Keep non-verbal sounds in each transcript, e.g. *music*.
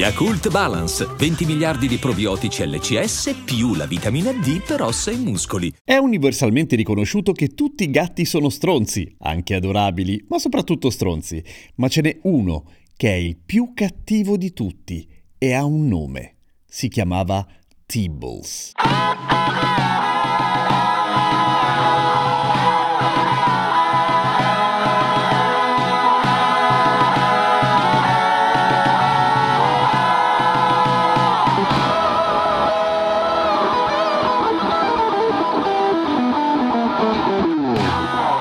Yakult Balance, 20 miliardi di probiotici LCS più la vitamina D per ossa e muscoli. È universalmente riconosciuto che tutti i gatti sono stronzi, anche adorabili, ma soprattutto stronzi. Ma ce n'è uno che è il più cattivo di tutti e ha un nome. Si chiamava Tibbles.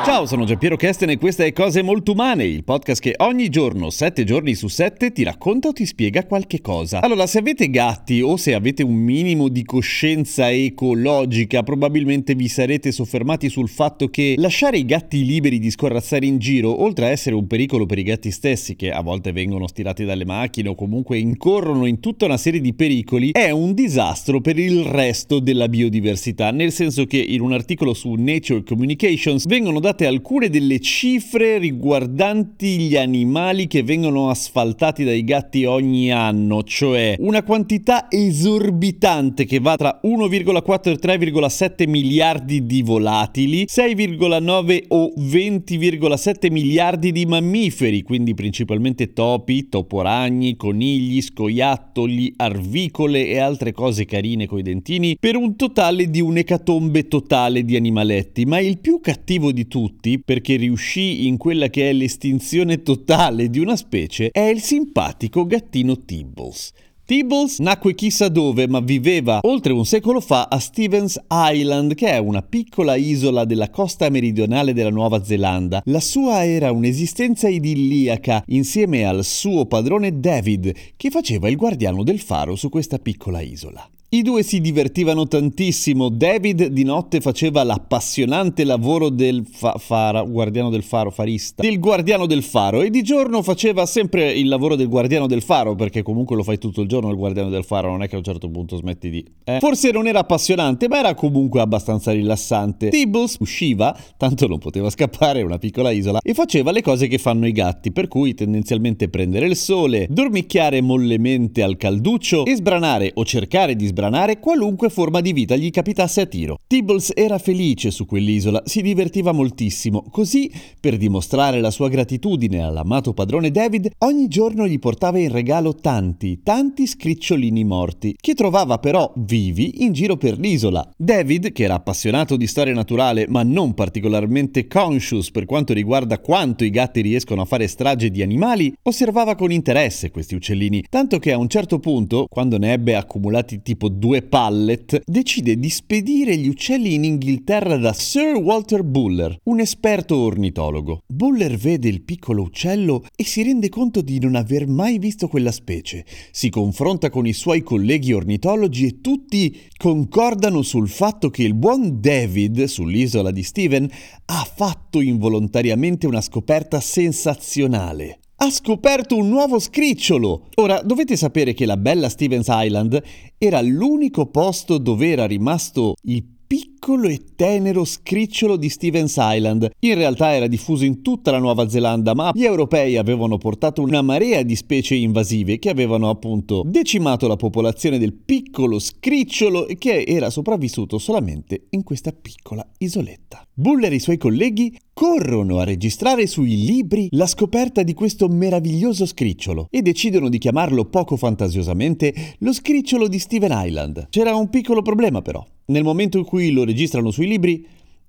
Ciao, sono Giampiero Kesten e questa è Cose Molto Umane, il podcast che ogni giorno, sette giorni su sette, ti racconta o ti spiega qualche cosa. Allora, se avete gatti o se avete un minimo di coscienza ecologica, probabilmente vi sarete soffermati sul fatto che lasciare i gatti liberi di scorrazzare in giro, oltre a essere un pericolo per i gatti stessi, che a volte vengono stirati dalle macchine o comunque incorrono in tutta una serie di pericoli, è un disastro per il resto della biodiversità, nel senso che in un articolo su Nature Communications vengono date alcune delle cifre riguardanti gli animali che vengono asfaltati dai gatti ogni anno, cioè una quantità esorbitante che va tra 1,4 e 3,7 miliardi di volatili, 6,9 o 20,7 miliardi di mammiferi, quindi principalmente topi, toporagni, conigli, scoiattoli, arvicole e altre cose carine coi dentini, per un totale di un'ecatombe totale di animaletti, ma il più cattivo di tutti tutti perché riuscì in quella che è l'estinzione totale di una specie è il simpatico gattino Tibbles. Tibbles nacque chissà dove, ma viveva oltre un secolo fa a Stevens Island, che è una piccola isola della costa meridionale della Nuova Zelanda. La sua era un'esistenza idilliaca insieme al suo padrone David, che faceva il guardiano del faro su questa piccola isola. I due si divertivano tantissimo. David di notte faceva l'appassionante lavoro del fa- fara, guardiano del faro, farista, del guardiano del faro e di giorno faceva sempre il lavoro del guardiano del faro perché comunque lo fai tutto il giorno il guardiano del faro, non è che a un certo punto smetti di... Eh? Forse non era appassionante, ma era comunque abbastanza rilassante. Tibbles usciva, tanto non poteva scappare, una piccola isola, e faceva le cose che fanno i gatti, per cui tendenzialmente prendere il sole, dormicchiare mollemente al calduccio e sbranare o cercare di sbranare sbranare qualunque forma di vita gli capitasse a tiro. Tibbles era felice su quell'isola, si divertiva moltissimo, così, per dimostrare la sua gratitudine all'amato padrone David, ogni giorno gli portava in regalo tanti, tanti scricciolini morti, che trovava però vivi in giro per l'isola. David, che era appassionato di storia naturale ma non particolarmente conscious per quanto riguarda quanto i gatti riescono a fare strage di animali, osservava con interesse questi uccellini, tanto che a un certo punto, quando ne ebbe accumulati tipo due pallet, decide di spedire gli uccelli in Inghilterra da Sir Walter Buller, un esperto ornitologo. Buller vede il piccolo uccello e si rende conto di non aver mai visto quella specie. Si confronta con i suoi colleghi ornitologi e tutti concordano sul fatto che il buon David, sull'isola di Steven, ha fatto involontariamente una scoperta sensazionale ha scoperto un nuovo scricciolo. Ora, dovete sapere che la bella Stevens Island era l'unico posto dove era rimasto il piccolo e tenero scricciolo di Stevens Island. In realtà era diffuso in tutta la Nuova Zelanda, ma gli europei avevano portato una marea di specie invasive che avevano appunto decimato la popolazione del piccolo scricciolo che era sopravvissuto solamente in questa piccola isoletta. Buller e i suoi colleghi corrono a registrare sui libri la scoperta di questo meraviglioso scricciolo e decidono di chiamarlo poco fantasiosamente lo scricciolo di Steven Island. C'era un piccolo problema però nel momento in cui lo registrano sui libri,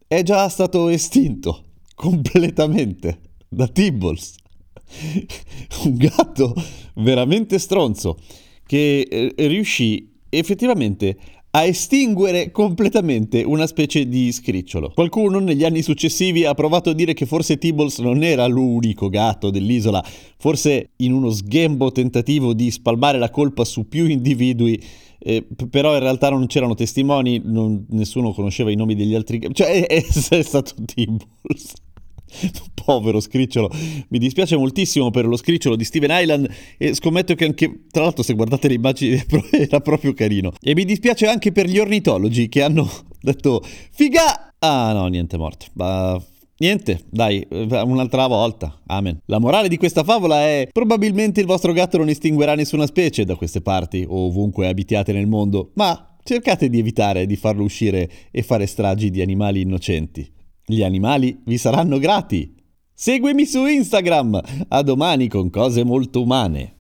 è già stato estinto *laughs* completamente da Tibbles. *laughs* Un gatto veramente stronzo che eh, riuscì effettivamente a estinguere completamente una specie di scricciolo. Qualcuno negli anni successivi ha provato a dire che forse Tibbles non era l'unico gatto dell'isola, forse in uno sghembo tentativo di spalmare la colpa su più individui eh, però in realtà non c'erano testimoni, non, nessuno conosceva i nomi degli altri, cioè è, è, è stato Tibbles. *laughs* Povero scricciolo, mi dispiace moltissimo per lo scricciolo di Steven Island e scommetto che anche, tra l'altro se guardate le immagini *laughs* era proprio carino. E mi dispiace anche per gli ornitologi che hanno *laughs* detto figa! Ah no, niente morto. Ma Niente, dai, un'altra volta. Amen. La morale di questa favola è probabilmente il vostro gatto non estinguerà nessuna specie da queste parti o ovunque abitiate nel mondo, ma cercate di evitare di farlo uscire e fare stragi di animali innocenti. Gli animali vi saranno grati. Seguimi su Instagram. A domani con cose molto umane.